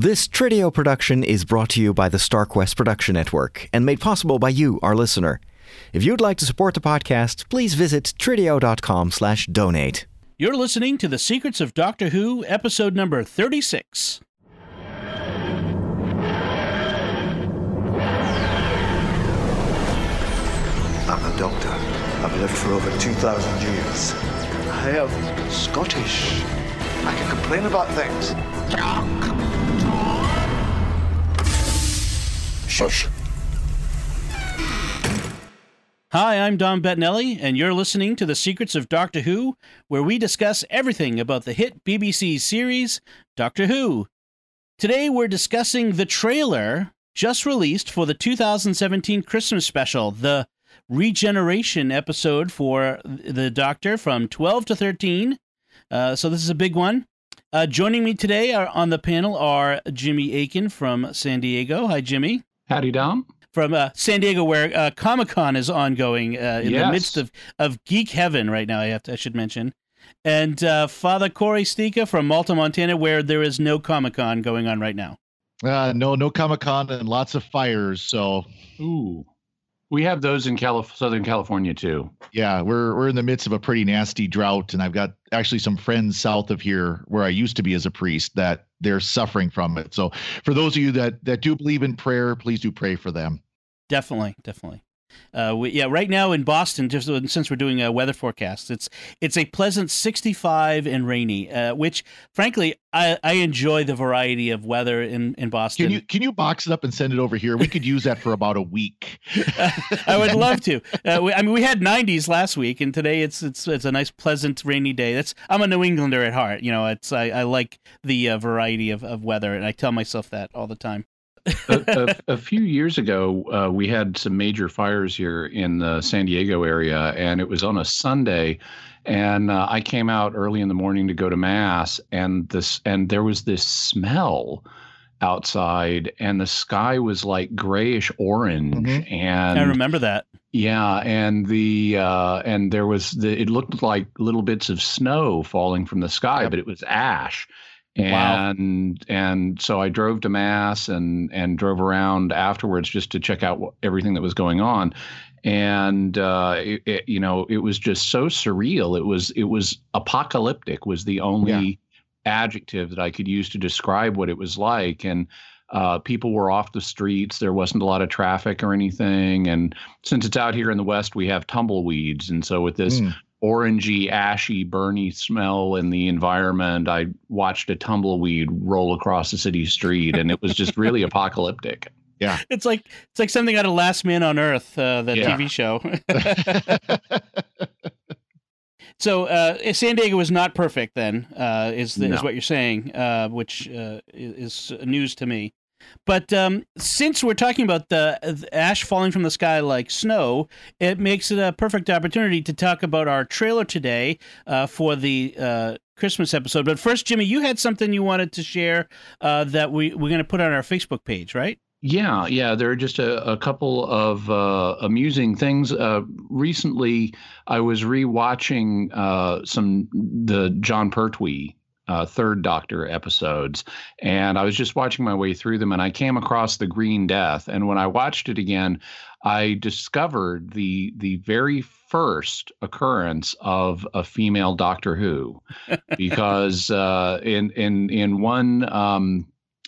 This Tridio production is brought to you by the StarQuest Production Network and made possible by you, our listener. If you'd like to support the podcast, please visit tridio.com slash donate. You're listening to The Secrets of Doctor Who, episode number 36. I'm a doctor. I've lived for over 2,000 years. I am Scottish. I can complain about things. Shush. Hi, I'm Dom Bettinelli, and you're listening to The Secrets of Doctor Who, where we discuss everything about the hit BBC series Doctor Who. Today, we're discussing the trailer just released for the 2017 Christmas special, the regeneration episode for the Doctor from 12 to 13. Uh, so, this is a big one. Uh, joining me today are, on the panel are Jimmy Akin from San Diego. Hi, Jimmy. Howdy, Dom. From uh, San Diego, where uh, Comic Con is ongoing uh, in Yes. the midst of, of geek heaven right now. I have to, I should mention, and uh, Father Corey Sticha from Malta, Montana, where there is no Comic Con going on right now. Uh, no, no Comic Con and lots of fires. So Ooh. We have those in Calif- Southern California too. yeah, we're we're in the midst of a pretty nasty drought, and I've got actually some friends south of here where I used to be as a priest that they're suffering from it. So for those of you that that do believe in prayer, please do pray for them. Definitely, definitely. Uh, we, yeah, right now in Boston, just since we're doing a weather forecast, it's it's a pleasant 65 and rainy, uh, which frankly I, I enjoy the variety of weather in in Boston. Can you can you box it up and send it over here? We could use that for about a week. I would love to. Uh, we, I mean, we had 90s last week, and today it's it's it's a nice, pleasant, rainy day. That's I'm a New Englander at heart. You know, it's I, I like the uh, variety of, of weather, and I tell myself that all the time. A, a, a few years ago, uh, we had some major fires here in the San Diego area, and it was on a Sunday. And uh, I came out early in the morning to go to mass, and this and there was this smell outside, and the sky was like grayish orange, Mhm. and I remember that. Yeah, and the uh, and there was the it looked like little bits of snow falling from the sky, Yep. but it was ash. Wow. And and so I drove to mass and and drove around afterwards just to check out what, everything that was going on, and uh, it, it, you know it was just so surreal. It was it was apocalyptic was the only adjective that I could use to describe what it was like, and uh, people were off the streets. There wasn't a lot of traffic or anything. And since it's out here in the West, we have tumbleweeds. And so with this Mm. Orangey, ashy, burny smell in the environment, I watched a tumbleweed roll across the city street, and it was just really apocalyptic. Yeah, it's like it's like something out of Last Man on Earth, uh, the Yeah. TV show. so uh, San Diego was not perfect. Then uh, is the, is what you're saying, uh, which uh, is, is news to me. But um, since we're talking about the, the ash falling from the sky like snow, it makes it a perfect opportunity to talk about our trailer today uh, for the uh, Christmas episode. But first, Jimmy, you had something you wanted to share uh, that we, we're going to put on our Facebook page, right? Yeah, yeah, there are just a, a couple of uh, amusing things. Uh, recently, I was rewatching uh, some the Jon Pertwee uh, Third Doctor episodes, and I was just watching my way through them, and I came across the Green Death. And when I watched it again, I discovered the the very first occurrence of a female Doctor Who, because uh, in in in one. Um,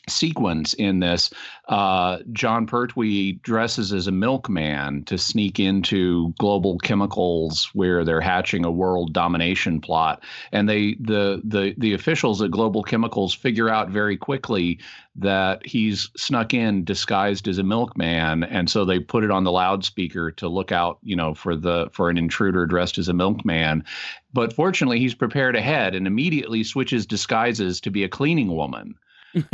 sequence in this uh, Jon Pertwee dresses as a milkman to sneak into global chemicals where they're hatching a world domination plot. And they the the the officials at Global Chemicals figure out very quickly that he's snuck in disguised as a milkman. And so they put it on the loudspeaker to look out you know for the for an intruder dressed as a milkman. But fortunately he's prepared ahead and immediately switches disguises to be a cleaning woman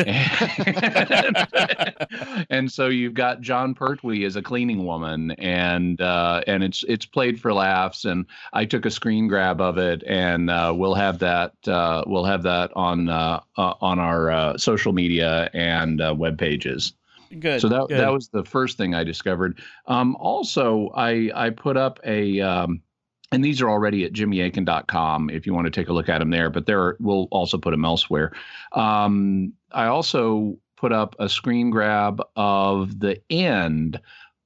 and so you've got Jon Pertwee as a cleaning woman, and uh, and it's it's played for laughs. And I took a screen grab of it, and uh, we'll have that uh, we'll have that on uh, uh, on our uh, social media and uh, web pages. Good. So that good. that was the first thing I discovered. Um, also, I I put up a um, and these are already at jimmyakin.com if you want to take a look at them there. But there we'll also put them elsewhere. Um, I also put up a screen grab of the end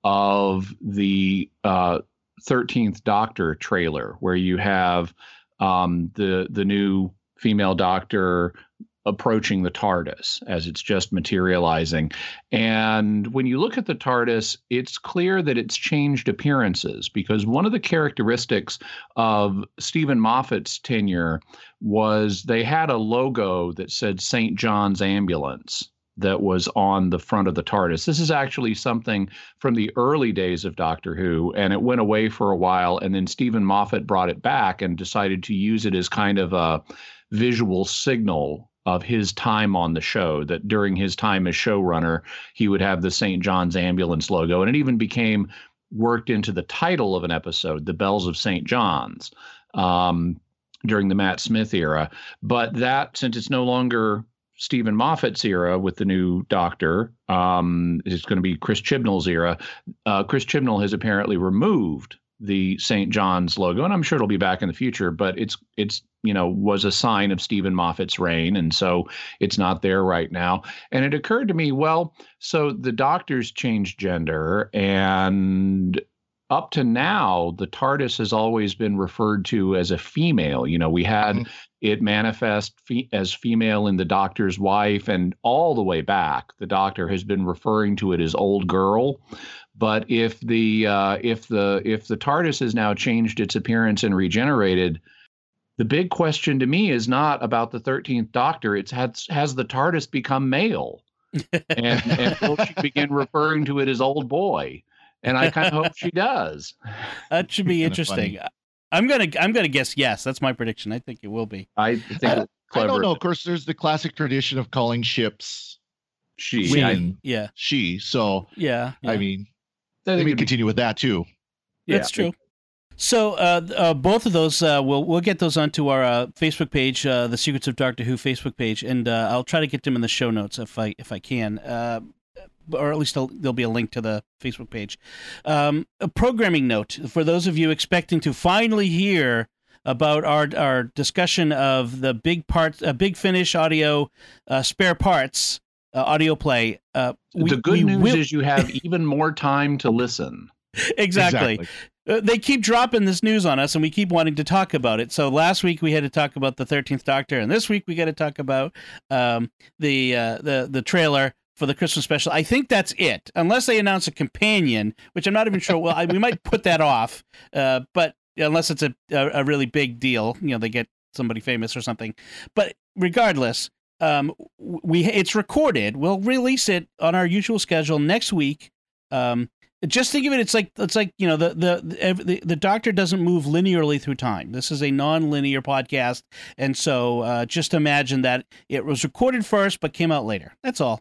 of the uh, 13th Doctor trailer, where you have um, the the new female Doctor approaching the TARDIS as it's just materializing. And when you look at the TARDIS, it's clear that it's changed appearances because one of the characteristics of Steven Moffat's tenure was they had a logo that said St. John's Ambulance that was on the front of the TARDIS. This is actually something from the early days of Doctor Who, and it went away for a while, and then Steven Moffat brought it back and decided to use it as kind of a visual signal of his time on the show that during his time as showrunner he would have the St. John's ambulance logo and it even became worked into the title of an episode the bells of St. John's um, during the Matt Smith era but that since it's no longer Steven Moffat's era with the new Doctor. Um, it's going to be Chris Chibnall's era. Uh, Chris Chibnall has apparently removed the St. John's logo, and I'm sure it'll be back in the future. But it's it's you know was a sign of Steven Moffat's reign, and so it's not there right now. And it occurred to me, well, so the Doctor's changed gender, and up to now, the TARDIS has always been referred to as a female. You know, we had mm-hmm. it manifest fe- as female in the Doctor's wife, and all the way back, the Doctor has been referring to it as old girl. But if the uh, if the if the TARDIS has now changed its appearance and regenerated, the big question to me is not about the thirteenth Doctor. It's has has the TARDIS become male, and, and will she begin referring to it as old boy? and I kind of hope she does. That should be interesting. I'm gonna I'm gonna guess yes. That's my prediction. I think it will be. I think I, I don't know. Of course, there's the classic tradition of calling ships she. she I, yeah. She. So yeah, yeah. I mean, let me continue be... with that too. That's yeah. true. So uh, uh, both of those, uh, we'll we'll get those onto our uh, Facebook page, uh, the Secrets of Doctor Who Facebook page, and uh, I'll try to get them in the show notes if I if I can or at least there'll be a link to the Facebook page. Um, a programming note for those of you expecting to finally hear about our our discussion of the big part, uh, big finish audio uh, spare parts uh, audio play. Uh, we, the good news will... is you have even more time to listen. exactly. exactly. Uh, they keep dropping this news on us, and we keep wanting to talk about it. So last week we had to talk about the Thirteenth Doctor, and this week we got to talk about um, the uh, the the trailer for the Christmas special. I think that's it, unless they announce a companion, which I'm not even sure. Well, I, we might put that off, uh, but unless it's a, a, a really big deal, you know, they get somebody famous or something. But regardless, um, we it's recorded. We'll release it on our usual schedule next week. Um, just think of it. It's like it's like you know the the the, the Doctor doesn't move linearly through time. This is a non-linear podcast, and so uh, just imagine that it was recorded first but came out later. That's all.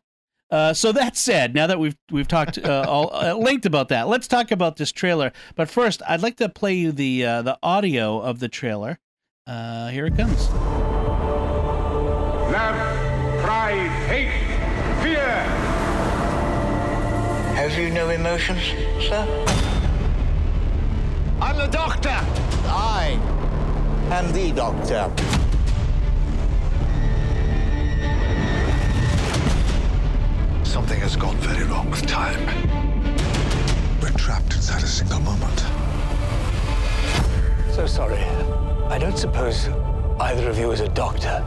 Uh, so that said, now that we've we've talked uh, all uh, length about that, let's talk about this trailer. But first, I'd like to play you the uh, the audio of the trailer. Uh, here it comes. Love, pride, hate, fear. Have you no emotions, sir? I'm the doctor. I am the doctor. Something has gone very wrong with time. We're trapped inside a single moment. So sorry. I don't suppose either of you is a doctor.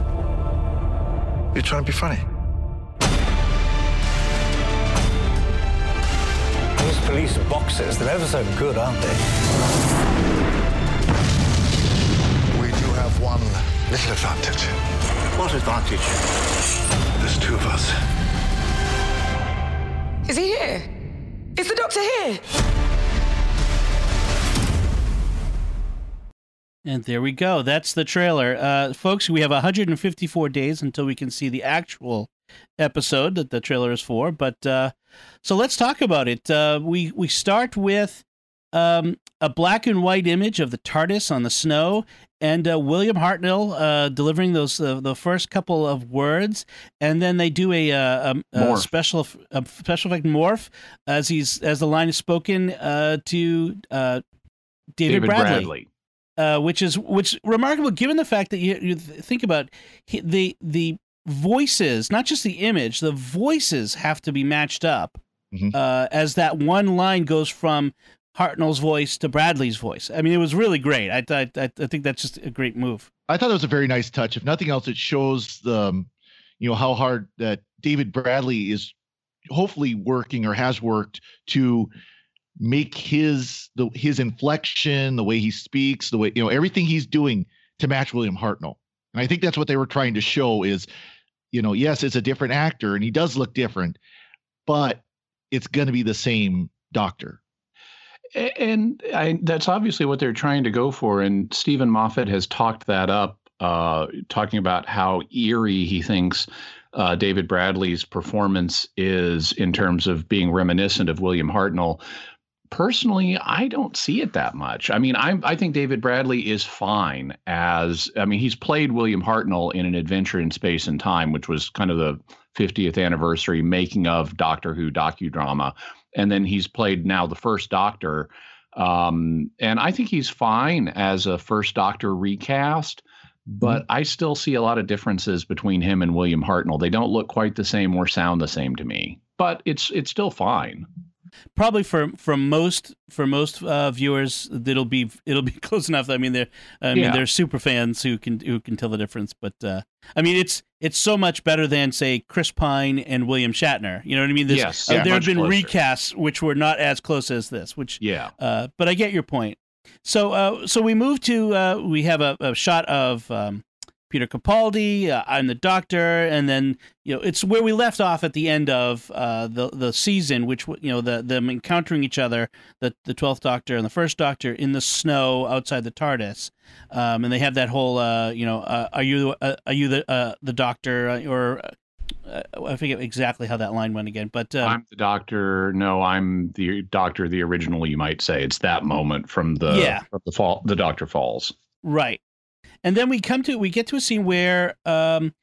You're trying to be funny. Those police boxes, they're ever so good, aren't they? We do have one little advantage. What advantage? There's two of us. Is he here? Is the doctor here? And there we go. That's the trailer. Uh, folks, we have 154 days until we can see the actual episode that the trailer is for. But uh, so let's talk about it. Uh, we, we start with um, a black and white image of the TARDIS on the snow, and uh, William Hartnell uh, delivering those uh, the first couple of words, and then they do a, uh, a, a special a special effect morph as he's as the line is spoken uh, to uh, David, David, Bradley. Bradley. Which is which remarkable given the fact that you, you think about the the voices, not just the image, the voices have to be matched up Mhm. uh, as that one line goes from Hartnell's voice to Bradley's voice. I mean, it was really great. I, I, I I think that's just a great move. I thought it was a very nice touch. If nothing else, it shows the, um, you know, how hard that David Bradley is hopefully working or has worked to make his the his inflection, the way he speaks, the way you know everything he's doing to match William Hartnell. And I think that's what they were trying to show is, you know, yes, it's a different actor and he does look different, but it's going to be the same doctor. And I, that's obviously what they're trying to go for. And Steven Moffat has talked that up, uh, talking about how eerie he thinks uh, David Bradley's performance is in terms of being reminiscent of William Hartnell. Personally, I don't see it that much. I mean, I I think David Bradley is fine as I mean, he's played William Hartnell in an Adventure in Space and Time, which was kind of the 50th anniversary making of Doctor Who docudrama. And then he's played now the first doctor. Um, and i think he's fine as a first doctor recast but i still see a lot of differences between him and william hartnell. They don't look quite the same or sound the same to me but it's it's still fine Probably for for most for most uh, viewers, it'll be it'll be close enough. I mean, they're I mean Yeah. they're super fans who can who can tell the difference. But uh, I mean, it's it's so much better than say Chris Pine and William Shatner. You know what I mean? There's- Yes, uh, yeah, there have been closer. recasts which were not as close as this. Which yeah Uh, but I get your point. So, uh, so we move to uh, we have a, a shot of um, Peter Capaldi. Uh, I'm the Doctor, and then you know it's where we left off at the end of uh, the the season, which you know the them encountering each other, the the twelfth Doctor and the first Doctor in the snow outside the TARDIS, um, and they have that whole uh, you know uh, are you uh, are you the uh, the Doctor or uh, I forget exactly how that line went again, but um, i'm the doctor no i'm the doctor the original you might say it's that moment from the Yeah. from the fall the doctor falls Right. And then we come to we get to a scene where um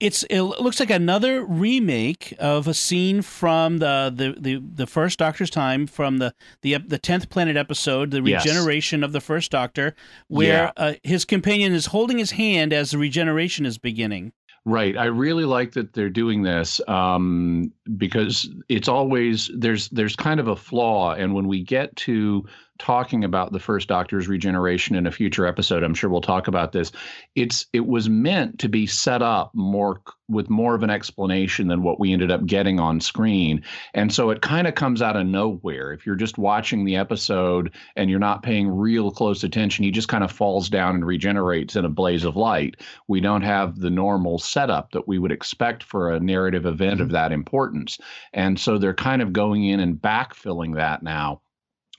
it's it looks like another remake of a scene from the the the, the first Doctor's time from the the the tenth planet episode, the Yes. regeneration of the first Doctor, where uh, his companion is holding his hand as the regeneration is beginning. Right. I really like that they're doing this um, because it's always there's there's kind of a flaw, and when we get to talking about the first Doctor's regeneration in a future episode, I'm sure we'll talk about this. It's it was meant to be set up more with more of an explanation than what we ended up getting on screen, and so it kind of comes out of nowhere. If you're just watching the episode and you're not paying real close attention, he just kind of falls down and regenerates in a blaze of light we don't have the normal setup that we would expect for a narrative event of mm-hmm. that importance. And so they're kind of going in and backfilling that now.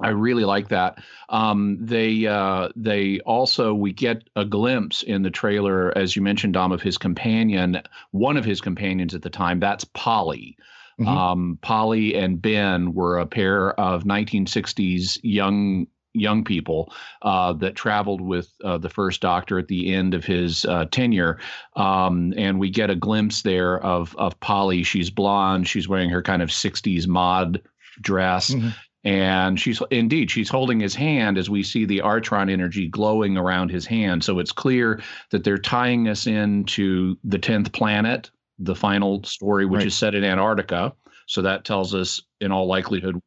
I really like that. Um, they uh, they also we get a glimpse in the trailer, as you mentioned, Dom, of his companion, one of his companions at the time. That's Polly. Mhm. Um, Polly and Ben were a pair of 1960s young young people uh, that traveled with uh, the first doctor at the end of his uh, tenure. Um, and we get a glimpse there of of Polly. She's blonde. She's wearing her kind of 60s mod dress. Mhm. And she's indeed she's holding his hand as we see the Artron energy glowing around his hand. So it's clear that they're tying us into the tenth planet, the final story, which Right. is set in Antarctica. So that tells us, in all likelihood,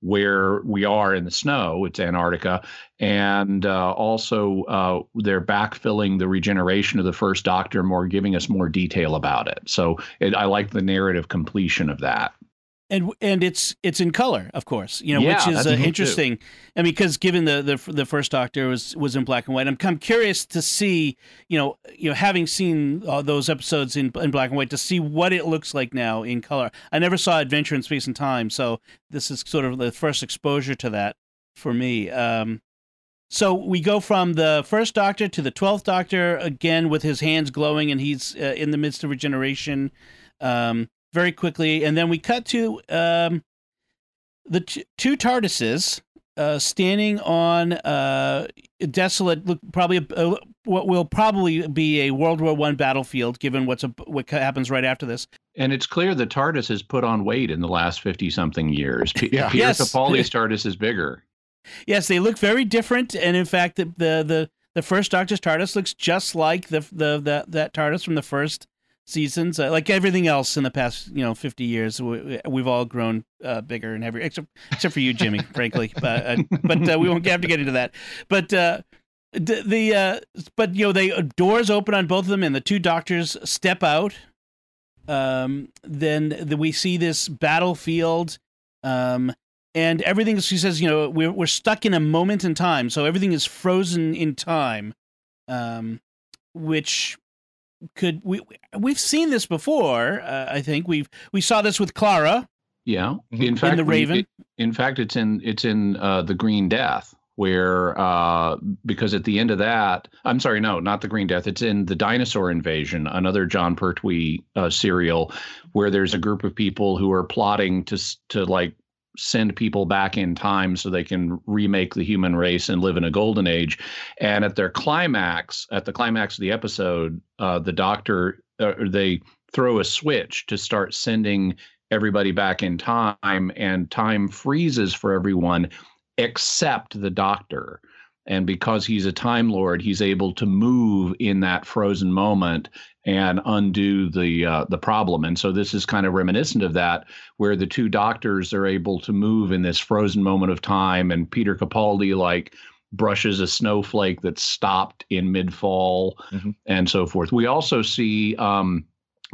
where we are in the snow. It's Antarctica. And uh, also, uh, they're backfilling the regeneration of the first Doctor, more giving us more detail about it. So it, I like the narrative completion of that. And and it's it's in color, of course. You know, Yeah, which is uh, cool, too. interesting. I mean, because given the, the the first Doctor was was in black and white, I'm I'm curious to see you know you know having seen uh, those episodes in in black and white to see what it looks like now in color. I never saw Adventure in Space and Time, so this is sort of the first exposure to that for me. Um, so we go from the first Doctor to the twelfth Doctor again with his hands glowing, and he's uh, in the midst of regeneration. Um, very quickly, and then we cut to um, the t- two TARDISes uh, standing on uh, a desolate, look, probably a, a, what will probably be a World War One battlefield, given what's a, what happens right after this. And it's clear the TARDIS has put on weight in the last 50 something years. P- Yeah. Peter Yes. Capaldi's TARDIS is bigger. Yes, they look very different, and in fact, the the the, the first Doctor's TARDIS looks just like the the, the that TARDIS from the first seasons. Uh, like everything else in the past, you know, 50 years, we, we've all grown uh, bigger and heavier, except except for you, Jimmy, frankly. But uh, but uh, we won't have to get into that. But uh, the, the uh, but you know, they doors open on both of them, and the two doctors step out. Um, then the, we see this battlefield. Um, and everything she says, you know, we're we're stuck in a moment in time, so everything is frozen in time. Um, which could we we've seen this before. Uh, I think we've we saw this with Clara. Yeah, in fact, in the Raven. It, in fact, it's in it's in uh, the Green Death where uh, because at the end of that, I'm sorry, no, not the Green Death. It's in the Dinosaur Invasion, another Jon Pertwee uh, serial, where there's a group of people who are plotting to to like send people back in time so they can remake the human race and live in a golden age. And at their climax, at the climax of the episode, uh, the doctor uh, they throw a switch to start sending everybody back in time, and time freezes for everyone except the doctor. And because he's a time lord, he's able to move in that frozen moment and undo the uh, the problem. And so this is kind of reminiscent of that, where the two doctors are able to move in this frozen moment of time, and Peter Capaldi like brushes a snowflake that's stopped in mid fall, mm-hmm. and so forth. We also see. Um,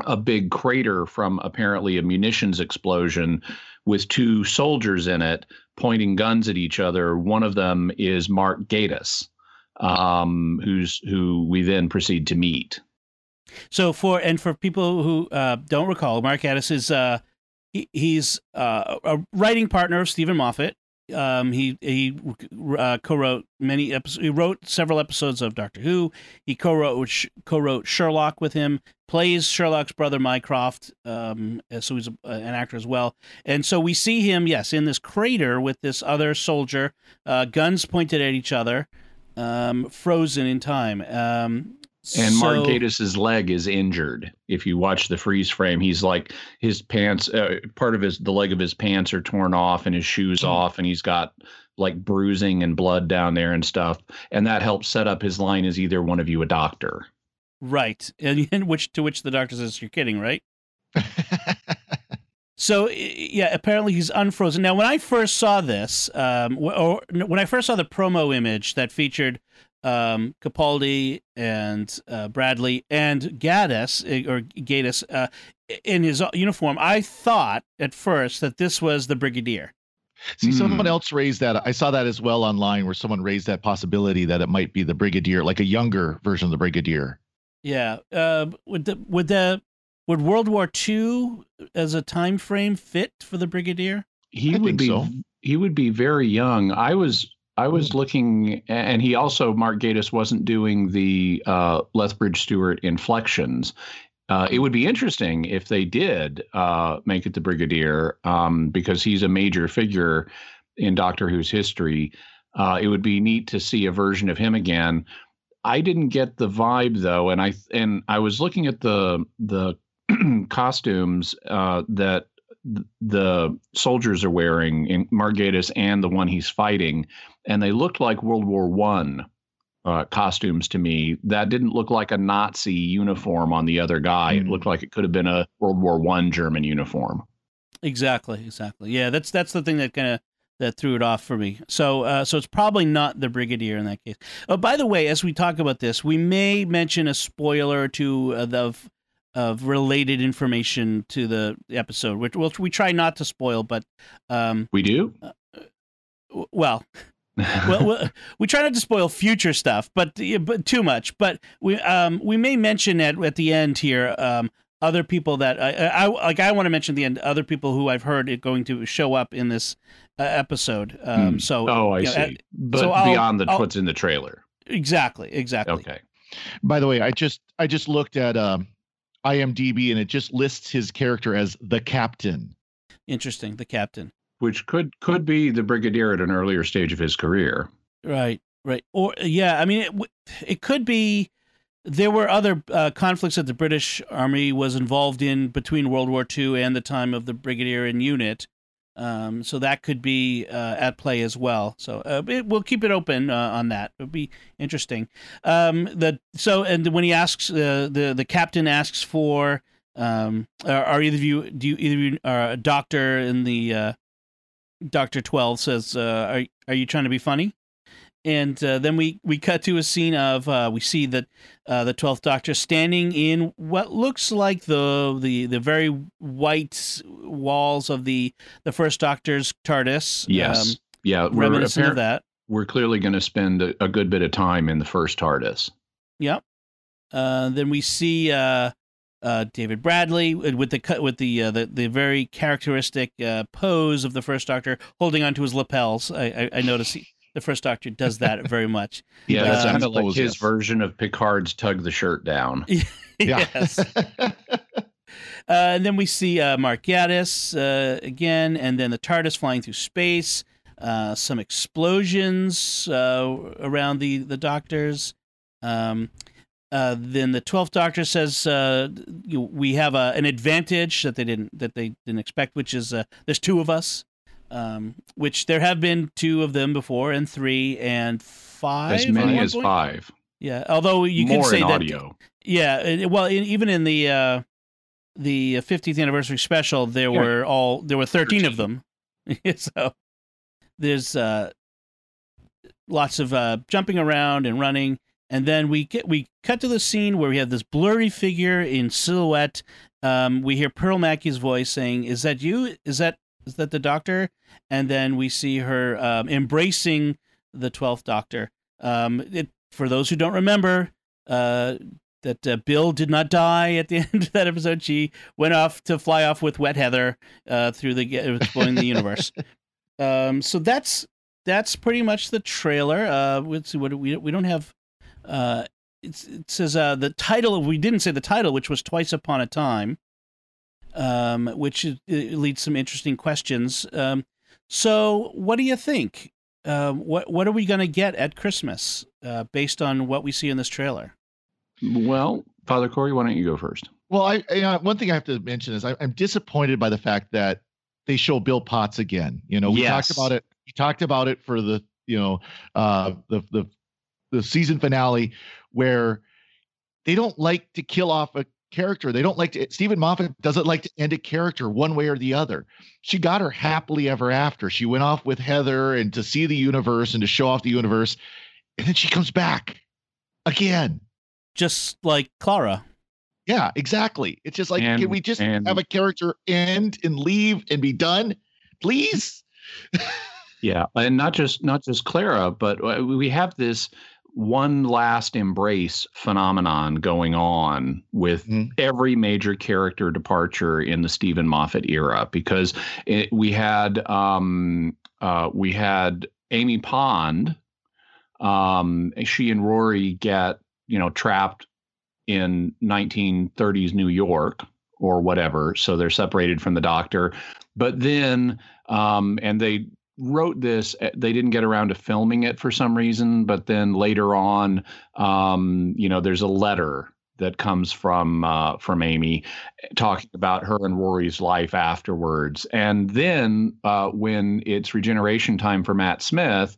a big crater from apparently a munitions explosion with two soldiers in it pointing guns at each other. One of them is Mark Gatiss, um, who's who we then proceed to meet. So for and for people who uh, don't recall, Mark Gatiss is uh, he, he's uh, a writing partner of Steven Moffat. Um, he he uh, co-wrote many episodes. He wrote several episodes of Doctor Who. He co-wrote co-wrote Sherlock with him. Plays Sherlock's brother Mycroft. Um, so he's a, an actor as well. And so we see him, yes, in this crater with this other soldier, uh, guns pointed at each other, um, frozen in time. And so, Mark Gatiss's leg is injured. If you watch the freeze frame, he's like his pants, uh, part of his the leg of his pants are torn off and his shoes mm. off, and he's got like bruising and blood down there and stuff. And that helps set up his line as either one of you a doctor. Right, and, and which to which the doctor says, "You're kidding, right?" so yeah, apparently he's unfrozen. Now, when I first saw this, um, or when I first saw the promo image that featured um, Capaldi and uh, Bradley and Gaddis eh, or Gatiss uh, in his uniform, I thought at first that this was the Brigadier. See, mm. someone else raised that. I saw that as well online, where someone raised that possibility that it might be the Brigadier, like a younger version of the Brigadier. Yeah. Uh, would the would the would World War II as a time frame fit for the Brigadier? He I would be. So. He would be very young. I was I was looking, and he also Mark Gatiss wasn't doing the uh, Lethbridge Stewart inflections. Uh, it would be interesting if they did uh, make it the Brigadier, um, because he's a major figure in Doctor Who's history. Uh, it would be neat to see a version of him again. I didn't get the vibe though, and I and I was looking at the the costumes uh, that the soldiers are wearing in Mark Gatiss and the one he's fighting, and they looked like World War One uh, costumes to me. That didn't look like a Nazi uniform on the other guy. Mm-hmm. It looked like it could have been a World War One German uniform. Exactly, exactly. Yeah, that's that's the thing that kind of that threw it off for me. So, uh, so it's probably not the Brigadier in that case. Oh, by the way, as we talk about this, we may mention a spoiler to uh, the of related information to the episode, which, which we try not to spoil, but um, we do. Uh, well, well, we try not to spoil future stuff, but but too much. But we um we may mention at at the end here um other people that I, I like. I want to mention the end other people who I've heard it going to show up in this uh, episode. Um, mm. so oh, I see. Know, but so beyond the what's in the trailer. Exactly. Exactly. Okay. By the way, I just I just looked at um IMDb and it just lists his character as the captain. Interesting, the captain. Which could could be the brigadier at an earlier stage of his career. Right, right. Or yeah, I mean it it could be there were other uh, conflicts that the British Army was involved in between World War II and the time of the brigadier in unit. Um, so that could be uh, at play as well. So uh, it, we'll keep it open uh, on that. It'll be interesting. Um, the so and when he asks uh, the the captain asks for um, are, are either of you do you either of you are a doctor in the uh, Doctor Twelve says uh, are are you trying to be funny? And uh, then we, we cut to a scene of uh, we see that uh, the Twelfth Doctor standing in what looks like the the the very white walls of the the First Doctor's TARDIS. Yes. um, yeah. We're, reminiscent of that. we're clearly going to spend a, a good bit of time in the first TARDIS. Yep. Uh, then we see uh, uh, David Bradley with the cut with the, uh, the the very characteristic uh, pose of the First Doctor holding onto his lapels. I, I, I notice he, the First Doctor does that very much. Yeah, that's Um, kind of like suppose, his yes. version of Picard's tug the shirt down. Yes. Uh, and then we see uh, Mark Gatiss uh, again, and then the TARDIS flying through space. Uh, some explosions uh, around the the doctors. Um, uh, then the twelfth Doctor says uh, you, we have a, an advantage that they didn't that they didn't expect, which is uh, there's two of us. Um, which there have been two of them before, and three and five. as many as point. five. Yeah, although you More could say in that audio. yeah, well, in, even in the uh, the 50th anniversary special, there Yeah. were all there were 13 of them. so there's uh, lots of uh, jumping around and running, and then we get we cut to the scene where we have this blurry figure in silhouette. Um, we hear Pearl Mackie's voice saying, "Is that you? Is that is that the Doctor?" And then we see her um, embracing the 12th Doctor. Um, it, for those who don't remember, uh, that uh, Bill did not die at the end of that episode. She went off to fly off with Wet Heather uh, through the exploring the universe. Um, so that's that's pretty much the trailer. Uh, let's see what we we don't have. Uh, it's, it says uh, the title. We didn't say the title, which was Twice Upon a Time, um, which is, it leads some interesting questions. Um, so, what do you think? Um, what what are we going to get at Christmas uh, based on what we see in this trailer? Well, Father Corey, why don't you go first? Well, I you know, one thing I have to mention is I, I'm disappointed by the fact that they show Bill Potts again. You know, we Yes. talked about it. We talked about it for the you know uh, the the the season finale where they don't like to kill off a character. They don't like to. Steven Moffat doesn't like to end a character one way or the other. She got her happily ever after. She went off with Heather and to see the universe and to show off the universe, and then she comes back again. Just like Clara. Yeah, exactly. It's just like, And- can we just and- have a character end and leave and be done, please? Yeah, and not just not just Clara, but uh, we have this one last embrace phenomenon going on with Mhm. every major character departure in the Steven Moffat era because it, we had um, uh, we had Amy Pond. Um, she and Rory get you know trapped in 1930s New York or whatever, so they're separated from the Doctor. But then, um, and they wrote this uh, they didn't get around to filming it for some reason but then later on um you know there's a letter that comes from uh from amy talking about her and rory's life afterwards and then uh when it's regeneration time for matt smith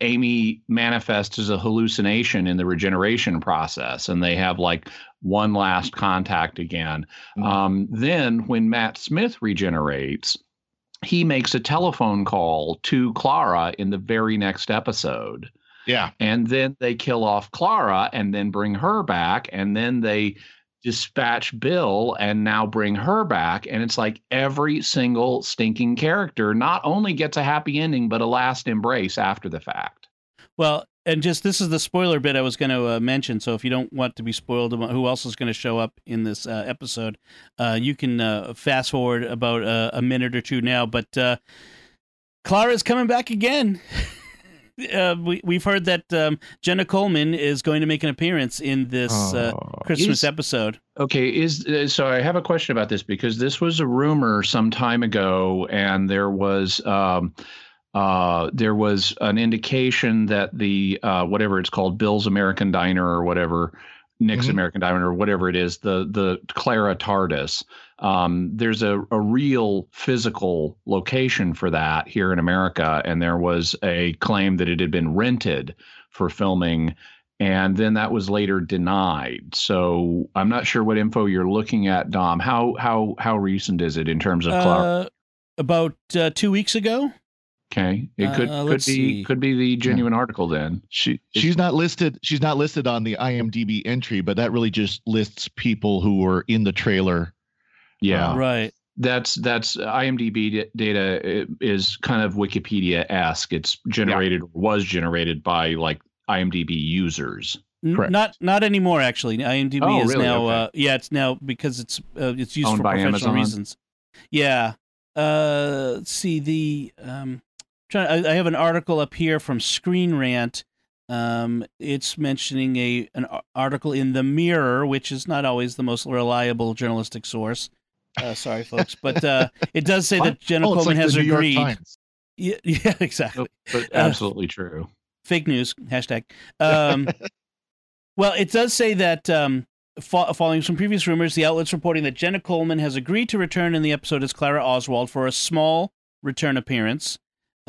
amy manifests as a hallucination in the regeneration process and they have like one last contact again Mhm. um then when matt smith regenerates he makes a telephone call to Clara in the very next episode. Yeah. And then they kill off Clara and then bring her back. And then they dispatch Bill and now bring her back. And it's like every single stinking character not only gets a happy ending, but a last embrace after the fact. Well, and just this is the spoiler bit I was going to uh, mention. So if you don't want to be spoiled about who else is going to show up in this uh, episode, uh, you can uh, fast forward about uh, a minute or two now. But uh, Clara's coming back again. Uh, we, we've heard that um, Jenna Coleman is going to make an appearance in this uh, Christmas Is- episode. Okay, is uh, so I have a question about this because this was a rumor some time ago, and there was um, uh, there was an indication that the uh, whatever it's called, Bill's American Diner or whatever, Nick's Mhm. American Diner or whatever it is, the the Clara TARDIS Um, there's a, a real physical location for that here in America, and there was a claim that it had been rented for filming, and then that was later denied. So I'm not sure what info you're looking at, Dom. How how how recent is it in terms of Clara? Uh, about uh, two weeks ago. Okay, it could Uh, could be see. could be the genuine article then. She she's not listed. She's not listed on the IMDb entry, but that really just lists people who were in the trailer. Yeah, Uh, Right. that's that's IMDb d- data is kind of Wikipedia esque. It's generated or was generated by like IMDb users. Correct. Not not anymore. Actually, IMDb Oh, is really? now. Okay. Uh, yeah, it's now because it's uh, it's used Owned for professional Amazon? reasons. Yeah. Uh, let's see the um. Trying, I, I have an article up here from Screen Rant. Um, it's mentioning a an article in the Mirror, which is not always the most reliable journalistic source. Uh, sorry, folks, but uh, it does say that Jenna Oh, it's Coleman like has the New York agreed. Times. Yeah, yeah, exactly. But Uh, absolutely true. fake news hashtag um, well it does say that um, fo- following some previous rumors the outlet's reporting that jenna coleman has agreed to return in the episode as clara oswald for a small return appearance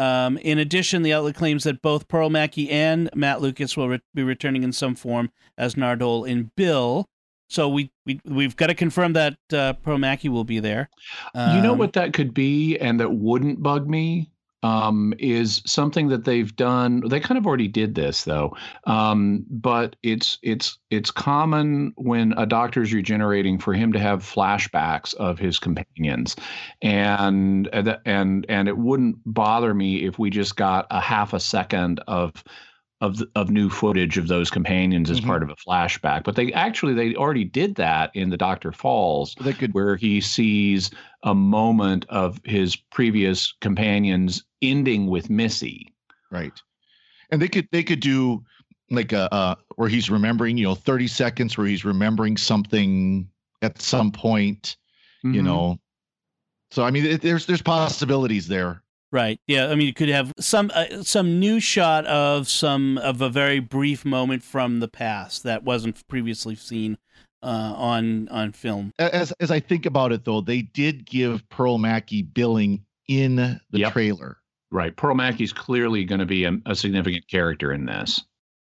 um, in addition the outlet claims that both pearl mackie and matt lucas will re- be returning in some form as nardole in bill so we, we we've got to confirm that uh, pearl mackie will be there you know Um, what that could be, and that wouldn't bug me. Um, is something that they've done. They kind of already did this though, um, but it's it's it's common when a doctor's regenerating for him to have flashbacks of his companions, and and and it wouldn't bother me if we just got a half a second of of of new footage of those companions as Mhm. part of a flashback. But they actually they already did that in the Doctor Falls They could where he sees a moment of his previous companions ending with Missy. right, and they could they could do like a uh, where he's remembering, you know, thirty seconds where he's remembering something at some point, you Mhm. know. So I mean, it, there's there's possibilities there. Right. Yeah. I mean, you could have some uh, some new shot of some of a very brief moment from the past that wasn't previously seen uh, on on film. as as I think about it though, they did give Pearl Mackie billing in the Yep. trailer. Right. Pearl Mackie's clearly going to be a, a significant character in this.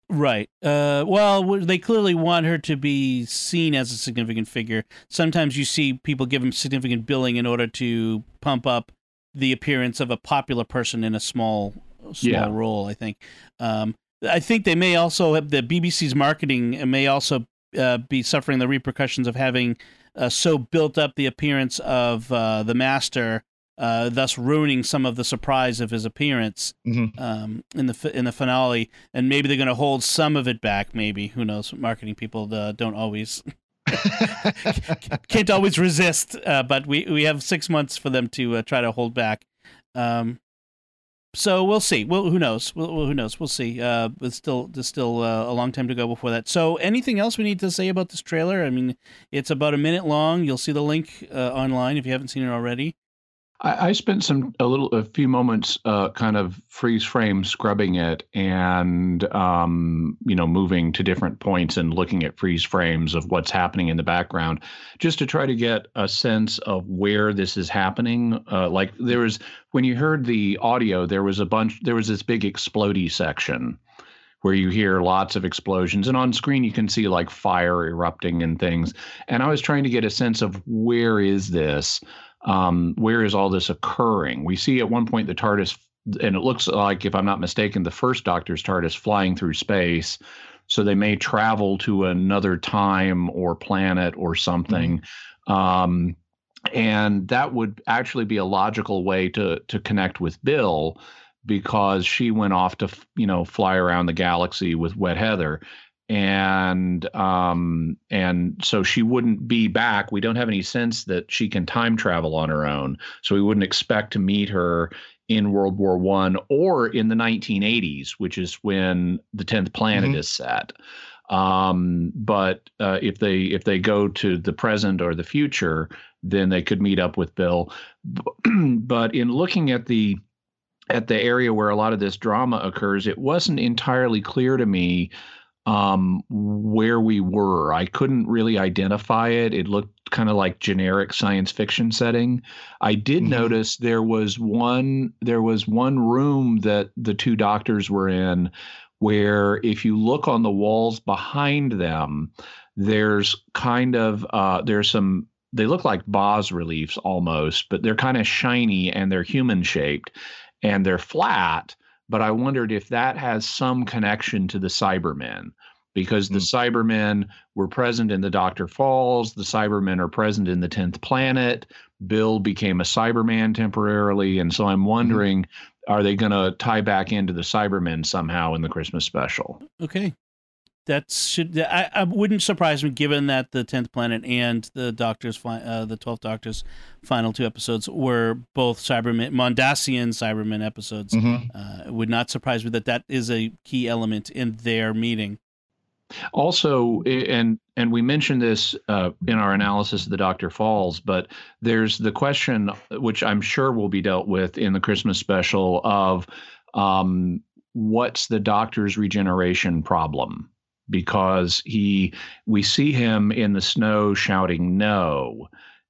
Right. Uh, well, they clearly want her to be seen as a significant figure. Sometimes you see people give them significant billing in order to pump up the appearance of a popular person in a small small Yeah. role. I think. Um, I think they may also have the BBC's marketing may also uh, be suffering the repercussions of having uh, so built up the appearance of uh, the master, uh, thus ruining some of the surprise of his appearance Mhm. um, in the in the finale. And maybe they're going to hold some of it back. Maybe who knows? Marketing people uh, don't always can't always resist. Uh, but we we have six months for them to uh, try to hold back. Um, so we'll see. Well, who knows? Well, who knows? We'll see. Uh, but still, there's still uh, a long time to go before that. So, anything else we need to say about this trailer? I mean, it's about a minute long. You'll see the link uh, online if you haven't seen it already. I, I spent some a little a few moments uh, kind of freeze frame scrubbing it and um, you know moving to different points and looking at freeze frames of what's happening in the background just to try to get a sense of where this is happening. Uh, like there was when you heard the audio, there was a bunch there was this big explodey section where you hear lots of explosions and on screen you can see like fire erupting and things and i was trying to get a sense of where is this um, where is all this occurring? We see at one point the TARDIS, and it looks like, if I'm not mistaken, the first Doctor's TARDIS flying through space. So they may travel to another time or planet or something. Um, and that would actually be a logical way to to connect with Bill because she went off to you know fly around the galaxy with Wet Heather and um and so she wouldn't be back. We don't have any sense that she can time travel on her own. So we wouldn't expect to meet her in world war one or in the 1980s which is when the 10th planet Mhm. is set. Um but uh, if they if they go to the present or the future then they could meet up with bill. But in looking at the at the area where a lot of this drama occurs it wasn't entirely clear to me um, where we were. I couldn't really identify it. It looked kind of like generic science fiction setting. I did mm-hmm. notice there was one there was one room that the two doctors were in where if you look on the walls behind them, there's kind of uh, there's some they look like bas reliefs almost, but they're kind of shiny and they're human shaped and they're flat. But I wondered if that has some connection to the Cybermen because the mm. Cybermen were present in the Doctor Falls, the Cybermen are present in the 10th planet. Bill became a Cyberman temporarily. And so I'm mm-hmm. wondering mm-hmm. are they going to tie back into the Cybermen somehow in the Christmas special? Okay that should I, I wouldn't surprise me given that the 10th planet and the doctor's uh, the 12th doctor's final two episodes were both cybermen mondasian cybermen episodes mm-hmm. uh, it would not surprise me that that is a key element in their meeting also and and we mentioned this uh, in our analysis of the doctor falls but there's the question which i'm sure will be dealt with in the christmas special of um, what's the doctor's regeneration problem because he we see him in the snow shouting no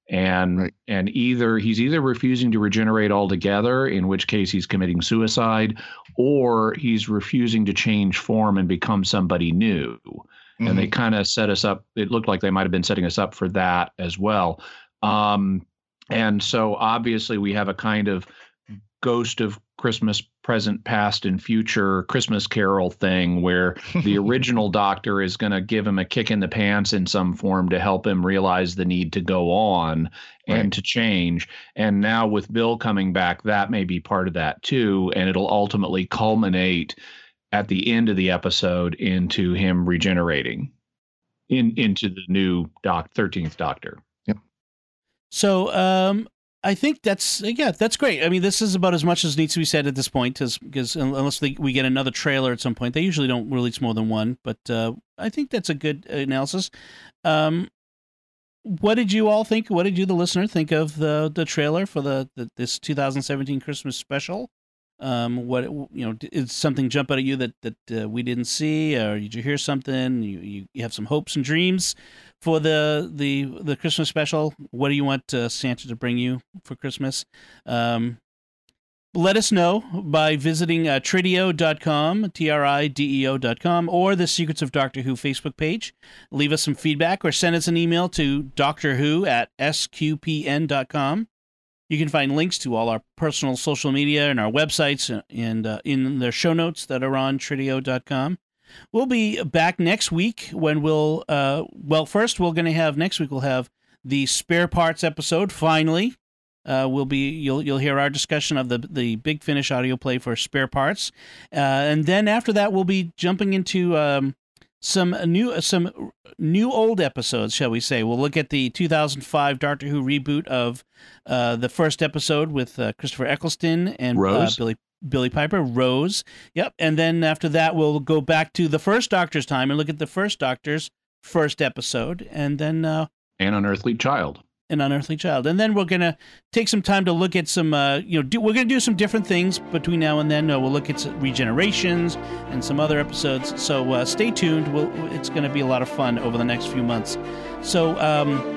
and right. and either he's either refusing to regenerate altogether in which case he's committing suicide or he's refusing to change form and become somebody new mm-hmm. and they mm-hmm. kind of set us up it looked like they might have been setting us up for that as well um, and so obviously we have a kind of ghost of Christmas present, past, and future Christmas Carol thing where the original doctor is going to give him a kick in the pants in some form to help him realize the need to go on and right. to change. And now with Bill coming back, that may be part of that too. And it'll ultimately culminate at the end of the episode into him regenerating in into the new doc 13th doctor. Yep. So um I think that's yeah, that's great. I mean, this is about as much as needs to be said at this point, because unless they, we get another trailer at some point, they usually don't release more than one. But uh, I think that's a good analysis. Um, what did you all think? What did you, the listener, think of the the trailer for the, the this 2017 Christmas special? Um, what you know, did something jump out at you that that uh, we didn't see, or did you hear something? You, you, you have some hopes and dreams for the the the Christmas special. What do you want uh, Santa to bring you for Christmas? Um, let us know by visiting uh, trideo.com, T R I D E O.com, or the Secrets of Doctor Who Facebook page. Leave us some feedback or send us an email to Doctor Who at sqpn.com. You can find links to all our personal social media and our websites and uh, in the show notes that are on trideo.com. We'll be back next week when we'll, uh, well, first we're going to have, next week we'll have the spare parts episode finally. Uh, will be you'll you'll hear our discussion of the the big finish audio play for spare parts, uh, and then after that we'll be jumping into um, some new some new old episodes, shall we say? We'll look at the 2005 Doctor Who reboot of uh, the first episode with uh, Christopher Eccleston and uh, Billy Billie Piper, Rose. Yep, and then after that we'll go back to the first Doctor's time and look at the first Doctor's first episode, and then uh, an unearthly child an unearthly child. And then we're gonna take some time to look at some, uh, you know, do, we're gonna do some different things between now and then. Uh, we'll look at regenerations and some other episodes. So uh, stay tuned. We'll, it's gonna be a lot of fun over the next few months. So. Um,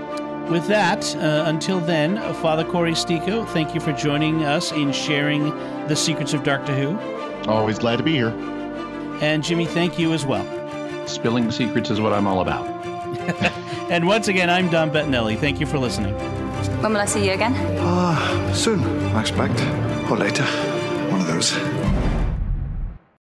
with that, uh, until then, uh, Father Cory Sticha, thank you for joining us in sharing the secrets of Doctor Who. Always glad to be here. And Jimmy, thank you as well. Spilling secrets is what I'm all about. And once again, I'm Dom Bettinelli. Thank you for listening. When will I see you again? Ah, uh, soon, I expect. Or later. One of those.